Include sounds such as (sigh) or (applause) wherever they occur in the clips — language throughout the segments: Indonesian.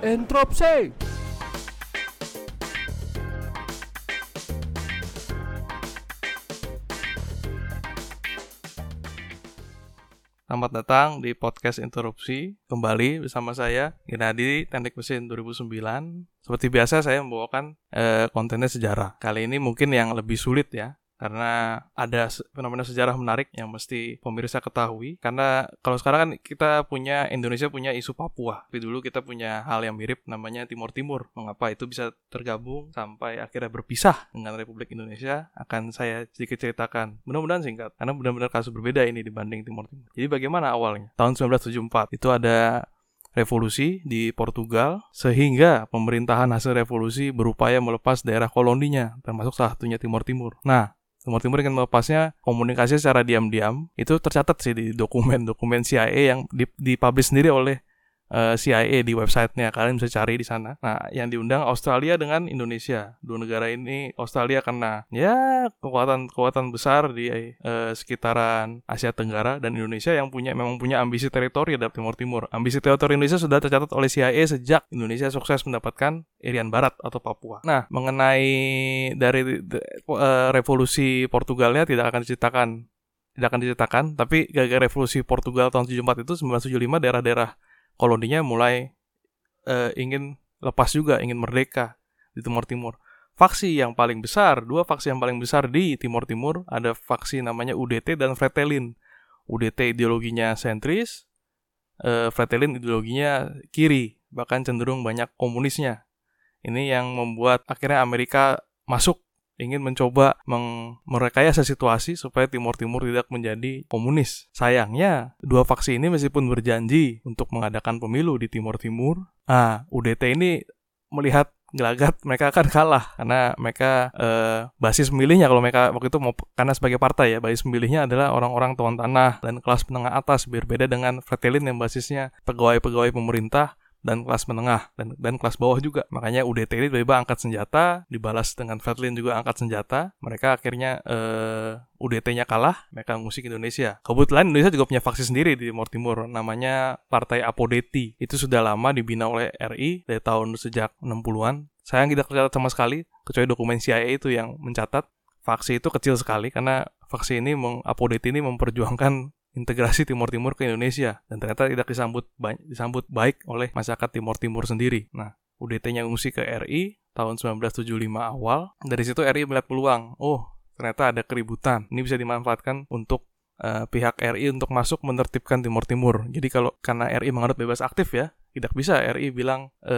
Entropsi. Selamat datang di podcast Interupsi kembali bersama saya Ginadi Teknik Mesin 2009. Seperti biasa saya membawakan eh, kontennya sejarah. Kali ini mungkin yang lebih sulit ya karena ada fenomena sejarah menarik yang mesti pemirsa ketahui. Karena kalau sekarang kan kita punya Indonesia punya isu Papua. Tapi dulu kita punya hal yang mirip namanya Timur Timur. Mengapa itu bisa tergabung sampai akhirnya berpisah dengan Republik Indonesia? Akan saya sedikit ceritakan. Mudah-mudahan singkat karena benar-benar kasus berbeda ini dibanding Timur Timur. Jadi bagaimana awalnya? Tahun 1974 itu ada revolusi di Portugal sehingga pemerintahan hasil revolusi berupaya melepas daerah koloninya termasuk salah satunya Timur Timur. Nah, Timur Timur ingin melepasnya komunikasi secara diam-diam itu tercatat sih di dokumen-dokumen CIA yang dipublish sendiri oleh uh, eh, CIA di websitenya kalian bisa cari di sana. Nah, yang diundang Australia dengan Indonesia. Dua negara ini Australia karena ya kekuatan kekuatan besar di uh, sekitaran Asia Tenggara dan Indonesia yang punya memang punya ambisi teritori di Timur Timur. Ambisi teritori Indonesia sudah tercatat oleh CIA sejak Indonesia sukses mendapatkan Irian Barat atau Papua. Nah, mengenai dari uh, revolusi Portugalnya tidak akan diceritakan tidak akan diceritakan, tapi gagal revolusi Portugal tahun 74 itu 1975 daerah-daerah koloninya mulai uh, ingin lepas juga, ingin merdeka di Timur Timur. Faksi yang paling besar, dua faksi yang paling besar di Timur Timur ada faksi namanya UDT dan Fretilin. UDT ideologinya sentris, uh, Fretilin ideologinya kiri, bahkan cenderung banyak komunisnya. Ini yang membuat akhirnya Amerika masuk ingin mencoba merekayasa situasi supaya Timur Timur tidak menjadi komunis. Sayangnya, dua faksi ini meskipun berjanji untuk mengadakan pemilu di Timur Timur, ah, UDT ini melihat gelagat (laughs) mereka akan kalah. Karena mereka eh, basis pemilihnya kalau mereka waktu itu mau karena sebagai partai ya basis pemilihnya adalah orang-orang tuan tanah dan kelas menengah atas. Berbeda dengan Fretilin yang basisnya pegawai-pegawai pemerintah dan kelas menengah dan dan kelas bawah juga. Makanya UDT ini tiba-tiba angkat senjata, dibalas dengan Fatlin juga angkat senjata. Mereka akhirnya eh, UDT-nya kalah, mereka musik Indonesia. Kebetulan Indonesia juga punya faksi sendiri di Timur Timur, namanya Partai Apodeti. Itu sudah lama dibina oleh RI dari tahun sejak 60-an. Sayang tidak tercatat sama sekali, kecuali dokumen CIA itu yang mencatat. Faksi itu kecil sekali karena faksi ini, Apodeti ini memperjuangkan integrasi Timur Timur ke Indonesia dan ternyata tidak disambut baik, disambut baik oleh masyarakat Timur Timur sendiri. Nah, UDT-nya ngungsi ke RI tahun 1975 awal. Dari situ RI melihat peluang. Oh, ternyata ada keributan. Ini bisa dimanfaatkan untuk uh, pihak RI untuk masuk menertibkan Timur Timur. Jadi kalau karena RI menganut bebas aktif ya, tidak bisa RI bilang e,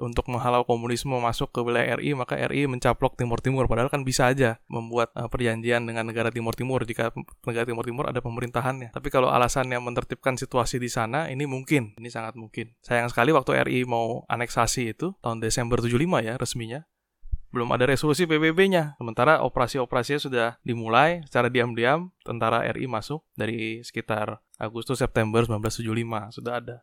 untuk menghalau komunisme masuk ke wilayah RI maka RI mencaplok Timur Timur padahal kan bisa aja membuat e, perjanjian dengan negara Timur Timur jika negara Timur Timur ada pemerintahannya. Tapi kalau alasannya menertibkan situasi di sana ini mungkin. Ini sangat mungkin. Sayang sekali waktu RI mau aneksasi itu tahun Desember 75 ya resminya belum ada resolusi PBB-nya. Sementara operasi-operasinya sudah dimulai secara diam-diam, tentara RI masuk dari sekitar Agustus September 1975 sudah ada.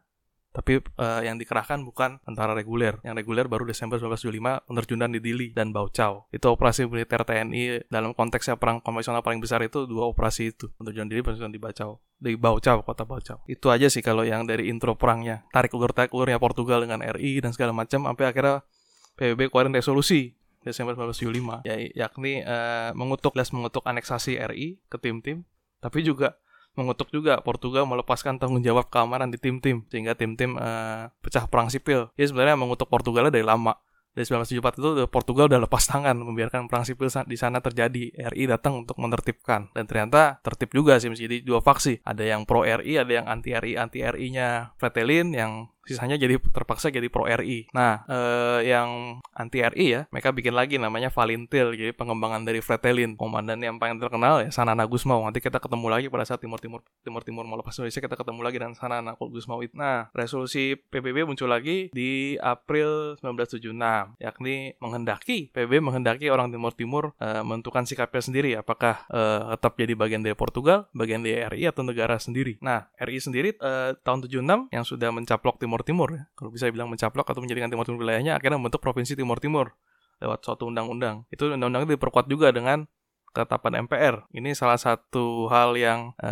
Tapi uh, yang dikerahkan bukan tentara reguler. Yang reguler baru Desember 1975 penerjunan di Dili dan Baucau. Itu operasi militer TNI dalam konteksnya perang konvensional paling besar itu dua operasi itu. Penerjunan Dili, penerjunan di Baucau. Di Baucau, kota Baucau. Itu aja sih kalau yang dari intro perangnya. Tarik ulur tarik ulurnya Portugal dengan RI dan segala macam sampai akhirnya PBB keluarin resolusi Desember 1975 ya, yakni uh, mengutuk les mengutuk aneksasi RI ke tim-tim tapi juga mengutuk juga Portugal melepaskan tanggung jawab keamanan di tim-tim sehingga tim-tim uh, pecah perang sipil. Ya sebenarnya mengutuk Portugal dari lama. Dari 1974 itu Portugal udah lepas tangan membiarkan perang sipil di sana terjadi. RI datang untuk menertibkan dan ternyata tertib juga sih menjadi dua faksi. Ada yang pro RI, ada yang anti RI. Anti RI-nya Fretilin yang sisanya jadi terpaksa jadi pro RI. Nah, eh, yang anti RI ya, mereka bikin lagi namanya Valintil, jadi pengembangan dari Fretelin. Komandan yang paling terkenal ya Sanana Gusmao. Nanti kita ketemu lagi pada saat Timur Timur Timur Timur mau lepas Indonesia kita ketemu lagi dengan Sanana Gusmao. Nah, resolusi PBB muncul lagi di April 1976, yakni menghendaki PBB menghendaki orang Timur Timur eh, menentukan sikapnya sendiri apakah eh, tetap jadi bagian dari Portugal, bagian dari RI atau negara sendiri. Nah, RI sendiri eh, tahun 76 yang sudah mencaplok Timur Timur Timur ya. Kalau bisa bilang mencaplok atau menjadikan Timur Timur wilayahnya akhirnya membentuk provinsi Timur Timur lewat suatu undang-undang. Itu undang-undang itu diperkuat juga dengan ketetapan MPR. Ini salah satu hal yang e,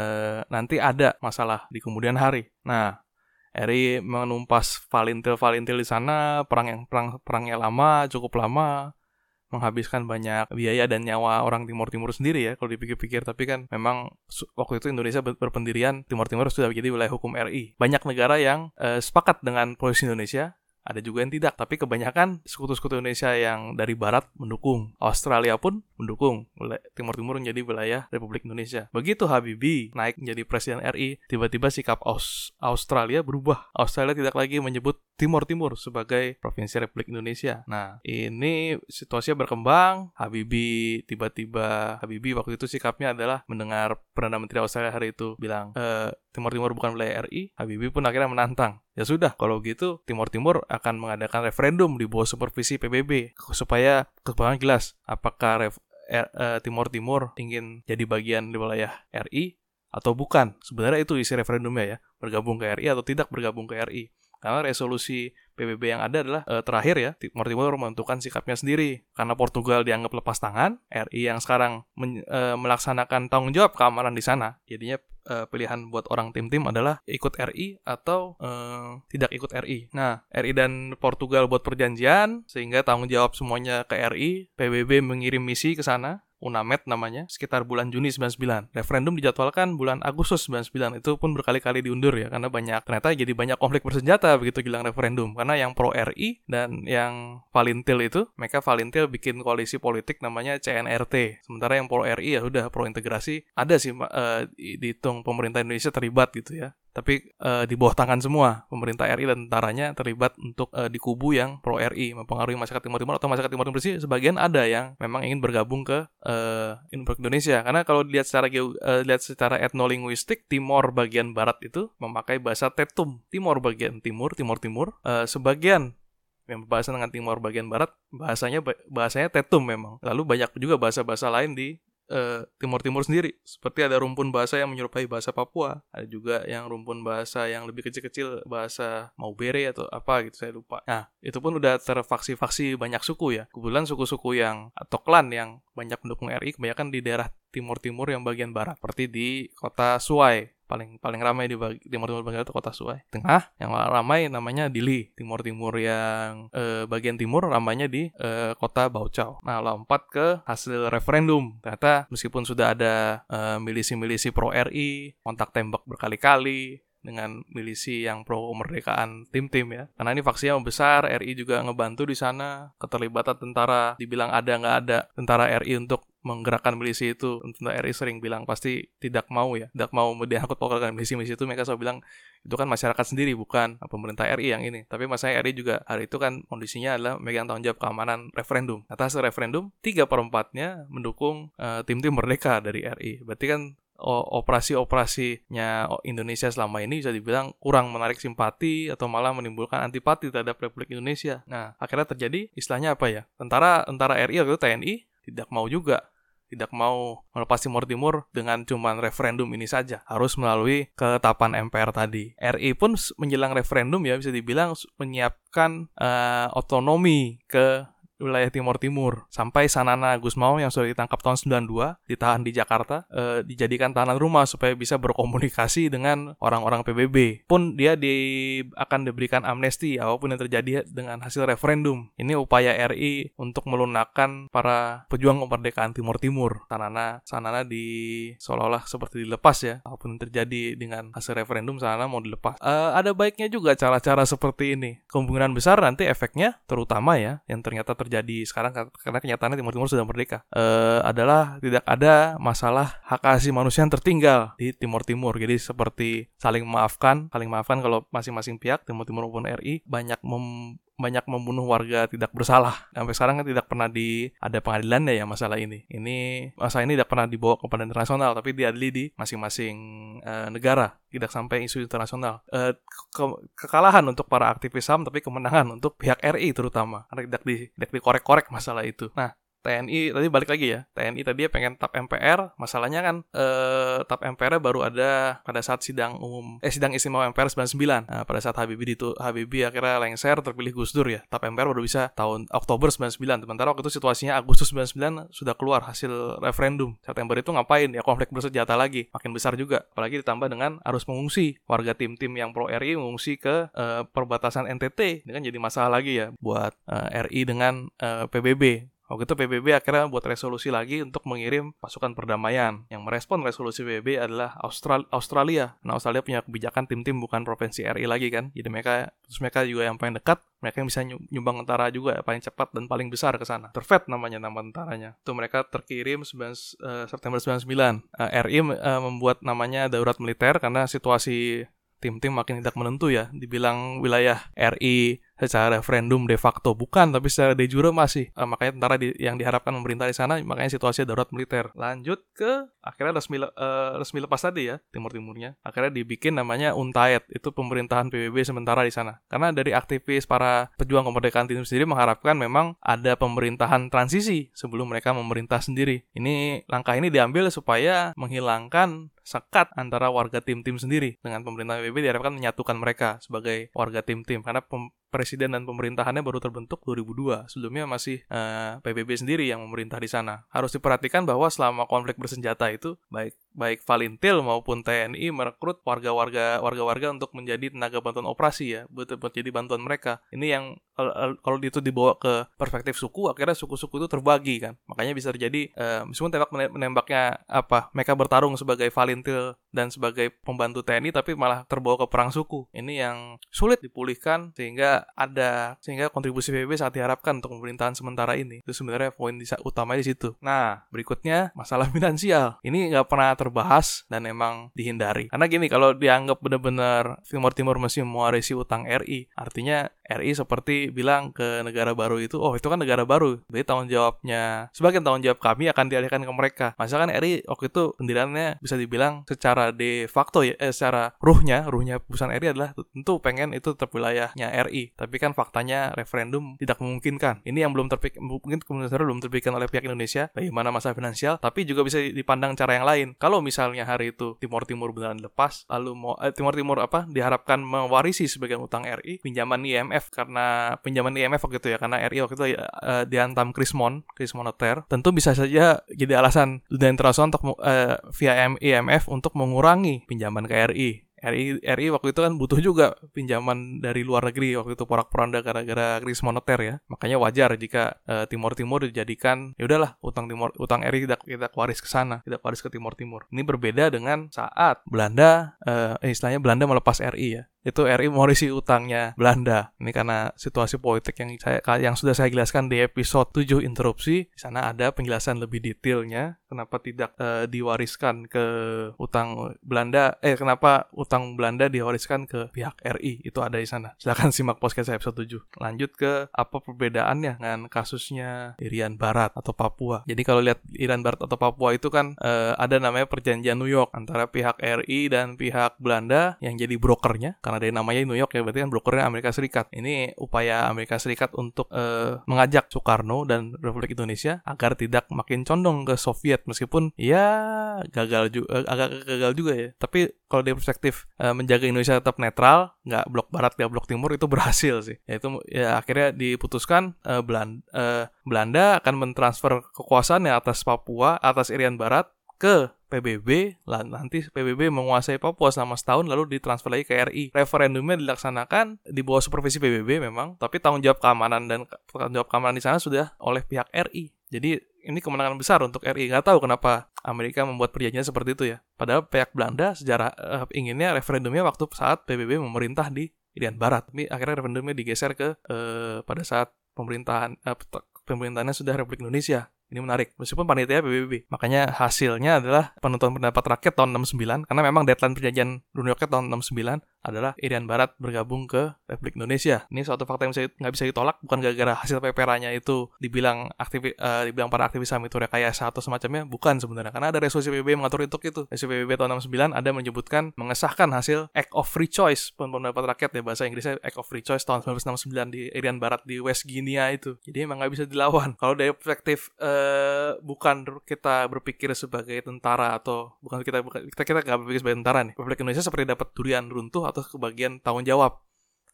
nanti ada masalah di kemudian hari. Nah, RI menumpas valintil-valintil di sana, perang yang perang perangnya lama, cukup lama, menghabiskan banyak biaya dan nyawa orang Timur Timur sendiri ya kalau dipikir-pikir. Tapi kan memang waktu itu Indonesia berpendirian Timur Timur sudah menjadi wilayah hukum RI banyak negara yang uh, sepakat dengan posisi Indonesia ada juga yang tidak, tapi kebanyakan sekutu-sekutu Indonesia yang dari barat mendukung. Australia pun mendukung. Timur Timur menjadi wilayah Republik Indonesia. Begitu Habibie naik menjadi presiden RI, tiba-tiba sikap Aus Australia berubah. Australia tidak lagi menyebut Timur Timur sebagai provinsi Republik Indonesia. Nah, ini situasinya berkembang. Habibie tiba-tiba Habibie waktu itu sikapnya adalah mendengar Perdana Menteri Australia hari itu bilang, e, Timur Timur bukan wilayah RI, Habibie pun akhirnya menantang. Ya sudah, kalau gitu Timur Timur akan mengadakan referendum di bawah supervisi PBB supaya kebanyakan jelas apakah ref, er, uh, Timur Timur ingin jadi bagian di wilayah RI atau bukan. Sebenarnya itu isi referendumnya ya, bergabung ke RI atau tidak bergabung ke RI. Karena resolusi PBB yang ada adalah e, terakhir ya, Timor Timur menentukan sikapnya sendiri. Karena Portugal dianggap lepas tangan, RI yang sekarang men, e, melaksanakan tanggung jawab keamanan di sana, jadinya e, pilihan buat orang tim-tim adalah ikut RI atau e, tidak ikut RI. Nah, RI dan Portugal buat perjanjian sehingga tanggung jawab semuanya ke RI, PBB mengirim misi ke sana UNAMED namanya, sekitar bulan Juni 99. Referendum dijadwalkan bulan Agustus 99. Itu pun berkali-kali diundur ya, karena banyak, ternyata jadi banyak konflik bersenjata begitu gilang referendum. Karena yang pro RI dan yang Valintil itu, mereka Valintil bikin koalisi politik namanya CNRT. Sementara yang pro RI ya udah pro integrasi, ada sih uh, dihitung pemerintah Indonesia terlibat gitu ya tapi uh, di bawah tangan semua pemerintah RI dan tentaranya terlibat untuk uh, di kubu yang pro RI mempengaruhi masyarakat Timur Timur atau masyarakat Timur Timur sih sebagian ada yang memang ingin bergabung ke uh, Indonesia. Karena kalau dilihat secara uh, lihat secara etnolinguistik Timor bagian barat itu memakai bahasa Tetum Timor bagian timur Timur Timur. Uh, sebagian yang berbahasa dengan Timor bagian barat bahasanya bahasanya Tetum memang. Lalu banyak juga bahasa-bahasa lain di uh, Timur Timur sendiri. Seperti ada rumpun bahasa yang menyerupai bahasa Papua, ada juga yang rumpun bahasa yang lebih kecil-kecil bahasa Maubere atau apa gitu saya lupa. Nah, itu pun udah terfaksi-faksi banyak suku ya. Kebetulan suku-suku yang atau klan yang banyak mendukung RI kebanyakan di daerah Timur Timur yang bagian barat, seperti di kota Suai paling paling ramai di bagi, timur timur bagian itu kota Suai. Tengah yang ramai namanya Dili. Timur timur yang eh, bagian timur ramainya di eh, kota Baucau. Nah lompat ke hasil referendum. Ternyata meskipun sudah ada eh, milisi-milisi pro RI, kontak tembak berkali-kali, dengan milisi yang pro kemerdekaan tim-tim ya. Karena ini faksinya besar, RI juga ngebantu di sana, keterlibatan tentara dibilang ada nggak ada tentara RI untuk menggerakkan milisi itu tentara RI sering bilang pasti tidak mau ya tidak mau diangkut pokoknya milisi-milisi itu mereka selalu bilang itu kan masyarakat sendiri bukan pemerintah RI yang ini tapi masalahnya RI juga hari itu kan kondisinya adalah megang tanggung jawab keamanan referendum atas referendum tiga perempatnya mendukung uh, tim-tim merdeka dari RI berarti kan operasi-operasinya Indonesia selama ini bisa dibilang kurang menarik simpati atau malah menimbulkan antipati terhadap Republik Indonesia. Nah, akhirnya terjadi istilahnya apa ya? Tentara tentara RI atau TNI tidak mau juga tidak mau melepas Timur Timur dengan cuman referendum ini saja. Harus melalui ketetapan MPR tadi. RI pun menjelang referendum ya bisa dibilang menyiapkan uh, otonomi ke wilayah Timur Timur sampai Sanana Gusmao yang sudah ditangkap tahun 92 ditahan di Jakarta e, dijadikan tahanan rumah supaya bisa berkomunikasi dengan orang-orang PBB pun dia di akan diberikan amnesti apa pun yang terjadi dengan hasil referendum. Ini upaya RI untuk melunakkan para pejuang kemerdekaan Timur Timur Sanana Sanana di seolah-olah seperti dilepas ya apa pun yang terjadi dengan hasil referendum Sanana mau dilepas. E, ada baiknya juga cara-cara seperti ini. Kemungkinan besar nanti efeknya terutama ya yang ternyata terjadi sekarang karena kenyataannya Timur Timur sudah merdeka uh, adalah tidak ada masalah hak asasi manusia yang tertinggal di Timur Timur. Jadi seperti saling memaafkan, saling maafkan kalau masing-masing pihak Timur Timur maupun RI banyak mem banyak membunuh warga tidak bersalah. Sampai sekarang kan tidak pernah di ada pengadilannya ya masalah ini. Ini masalah ini tidak pernah dibawa ke pengadilan internasional, tapi diadili di masing-masing uh, negara. Tidak sampai isu internasional. Uh, ke kekalahan untuk para aktivis HAM, tapi kemenangan untuk pihak RI terutama. Karena tidak di tidak dikorek-korek masalah itu. Nah, TNI tadi balik lagi ya. TNI tadi pengen tap MPR, masalahnya kan eh, tap MPR baru ada pada saat sidang umum eh sidang istimewa MPR 99. Nah, pada saat Habibie itu Habibie akhirnya lengser terpilih Gus Dur ya. Tap MPR baru bisa tahun Oktober 99. Sementara waktu itu situasinya Agustus 99 sudah keluar hasil referendum. September itu ngapain? Ya konflik bersenjata lagi, makin besar juga. Apalagi ditambah dengan arus mengungsi. Warga tim-tim yang pro RI mengungsi ke uh, perbatasan NTT. Ini kan jadi masalah lagi ya buat eh, RI dengan eh, PBB. Waktu itu PBB akhirnya buat resolusi lagi untuk mengirim pasukan perdamaian. Yang merespon resolusi PBB adalah Austral Australia. Nah, Australia punya kebijakan tim-tim bukan provinsi RI lagi kan. Jadi mereka terus mereka juga yang paling dekat, mereka yang bisa nyumbang tentara juga paling cepat dan paling besar ke sana. Terfet namanya nama tentaranya. Itu mereka terkirim 9 uh, eh, September 99. Uh, RI uh, membuat namanya darurat militer karena situasi tim-tim makin tidak menentu ya. Dibilang wilayah RI secara referendum de facto. Bukan tapi secara de jure masih. Uh, makanya tentara di, yang diharapkan pemerintah di sana makanya situasi darurat militer. Lanjut ke akhirnya resmi uh, resmi lepas tadi ya timur timurnya akhirnya dibikin namanya Untaid itu pemerintahan PBB sementara di sana. Karena dari aktivis para pejuang kemerdekaan timur sendiri mengharapkan memang ada pemerintahan transisi sebelum mereka memerintah sendiri. Ini langkah ini diambil supaya menghilangkan sekat antara warga tim-tim sendiri. Dengan pemerintah PBB diharapkan menyatukan mereka sebagai warga tim-tim. Karena presiden dan pemerintahannya baru terbentuk 2002. Sebelumnya masih uh, eh, PBB sendiri yang memerintah di sana. Harus diperhatikan bahwa selama konflik bersenjata itu baik baik Valintil maupun TNI merekrut warga-warga warga-warga untuk menjadi tenaga bantuan operasi ya, buat jadi bantuan mereka. Ini yang kalau itu dibawa ke perspektif suku, akhirnya suku-suku itu terbagi kan. Makanya bisa terjadi uh, meskipun tembak menembaknya apa, mereka bertarung sebagai Valintil dan sebagai pembantu TNI tapi malah terbawa ke perang suku. Ini yang sulit dipulihkan sehingga ada sehingga kontribusi PBB saat diharapkan untuk pemerintahan sementara ini itu sebenarnya poin utama di situ. Nah berikutnya masalah (laughs) finansial ini nggak pernah terbahas dan emang dihindari karena gini kalau dianggap benar-benar Timur Timur masih mewarisi utang RI artinya RI seperti bilang ke negara baru itu, oh itu kan negara baru, jadi tanggung jawabnya, sebagian tanggung jawab kami akan dialihkan ke mereka. Misalkan RI waktu itu pendiriannya bisa dibilang secara de facto ya, eh, secara ruhnya, ruhnya perusahaan RI adalah tentu pengen itu tetap wilayahnya RI, tapi kan faktanya referendum tidak memungkinkan. Ini yang belum terpikir, mungkin kemudian belum terpikirkan oleh pihak Indonesia, bagaimana masalah finansial, tapi juga bisa dipandang cara yang lain. Kalau misalnya hari itu Timur Timur beneran lepas, lalu mau eh, Timur Timur apa diharapkan mewarisi sebagian utang RI, pinjaman IMF karena pinjaman IMF waktu itu ya karena RI waktu itu uh, diantam Krismon Krismon Moneter tentu bisa saja jadi alasan dunia internasional untuk uh, via IMF untuk mengurangi pinjaman ke RI RI RI waktu itu kan butuh juga pinjaman dari luar negeri waktu itu porak-poranda gara-gara krisis moneter ya. Makanya wajar jika uh, Timur Timur dijadikan ya udahlah utang Timur utang RI kita kita waris ke sana, kita waris ke Timur Timur. Ini berbeda dengan saat Belanda uh, istilahnya Belanda melepas RI ya itu RI mewarisi utangnya Belanda. Ini karena situasi politik yang saya yang sudah saya jelaskan di episode 7 interupsi. Di sana ada penjelasan lebih detailnya kenapa tidak uh, diwariskan ke utang Belanda eh kenapa utang Belanda diwariskan ke pihak RI. Itu ada di sana. Silahkan simak podcast saya episode 7. Lanjut ke apa perbedaannya dengan kasusnya Irian Barat atau Papua. Jadi kalau lihat Irian Barat atau Papua itu kan uh, ada namanya perjanjian New York antara pihak RI dan pihak Belanda yang jadi brokernya karena dari namanya New York ya berarti kan brokernya Amerika Serikat. Ini upaya Amerika Serikat untuk uh, mengajak Soekarno dan Republik Indonesia agar tidak makin condong ke Soviet meskipun ya gagal juga uh, agak gagal juga ya. Tapi kalau dari perspektif uh, menjaga Indonesia tetap netral, nggak blok barat nggak blok timur itu (laughs) berhasil sih. Yaitu ya akhirnya diputuskan Belanda, uh, Belanda akan mentransfer kekuasaan ya atas Papua, atas Irian Barat ke PBB, nanti PBB menguasai Papua selama setahun lalu ditransfer lagi ke RI. Referendumnya dilaksanakan di bawah supervisi PBB memang, tapi tanggung jawab keamanan dan tanggung jawab keamanan di sana sudah oleh pihak RI. Jadi ini kemenangan besar untuk RI. Nggak tahu kenapa Amerika membuat perjanjian seperti itu ya. Padahal pihak Belanda sejarah uh, inginnya referendumnya waktu saat PBB memerintah di Irian Barat. Tapi akhirnya referendumnya digeser ke uh, pada saat pemerintahan uh, pemerintahannya sudah Republik Indonesia. Ini menarik, meskipun panitia PBB. Makanya hasilnya adalah penonton pendapat rakyat tahun 69, karena memang deadline perjanjian New York tahun 69, adalah Irian Barat bergabung ke Republik Indonesia. Ini suatu fakta yang nggak bisa ditolak, bukan gara-gara hasil peperannya itu dibilang aktivi, uh, dibilang para aktivis HAM itu rekayasa atau semacamnya, bukan sebenarnya. Karena ada resolusi PBB mengatur itu itu. Resolusi PBB tahun 69 ada menyebutkan mengesahkan hasil Act of Free Choice, pendapat rakyat ya bahasa Inggrisnya Act of Free Choice tahun 1969 di Irian Barat di West Guinea itu. Jadi emang nggak bisa dilawan. Kalau dari perspektif uh, bukan kita berpikir sebagai tentara atau bukan kita kita kita nggak berpikir sebagai tentara nih. Republik Indonesia seperti dapat durian runtuh atau kebagian tanggung jawab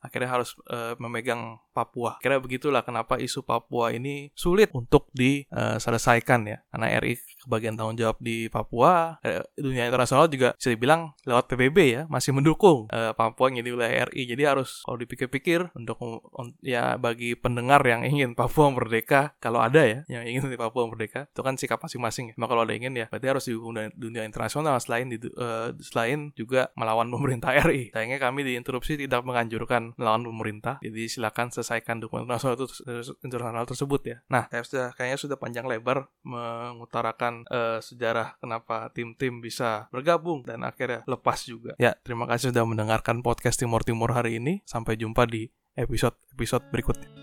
akhirnya harus uh, memegang Papua. Kira begitulah kenapa isu Papua ini sulit untuk diselesaikan ya. Karena RI kebagian tanggung jawab di Papua, eh, dunia internasional juga bisa dibilang lewat PBB ya masih mendukung uh, Papua yang jadi wilayah RI. Jadi harus kalau dipikir-pikir untuk ya bagi pendengar yang ingin Papua merdeka, kalau ada ya yang ingin di Papua merdeka, itu kan sikap masing-masing. Ya. Maka kalau ada ingin ya berarti harus didukung dunia internasional selain di, uh, selain juga melawan pemerintah RI. Sayangnya kami diinterupsi tidak menganjurkan melawan pemerintah. Jadi silakan selesaikan dokumen internasional, itu, internasional tersebut ya. Nah, saya sudah kayaknya sudah panjang lebar mengutarakan uh, sejarah kenapa tim-tim bisa bergabung dan akhirnya lepas juga. Ya, terima kasih sudah mendengarkan podcast Timur Timur hari ini. Sampai jumpa di episode episode berikutnya.